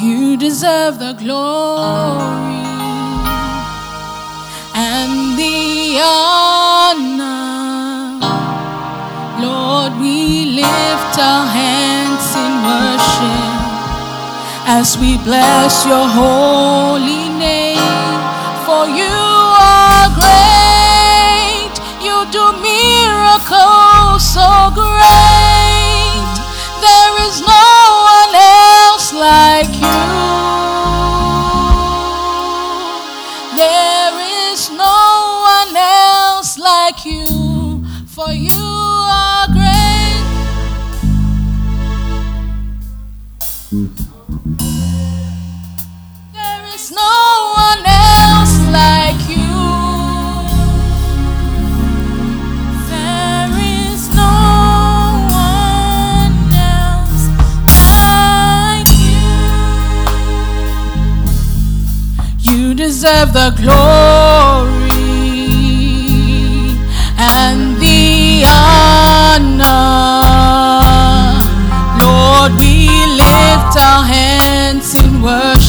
You deserve the glory and the honor. Lord, we lift our hands in worship as we bless your holy name. For you are great, you do miracles so great. Deserve the glory and the honor. Lord, we lift our hands in worship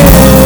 Oh.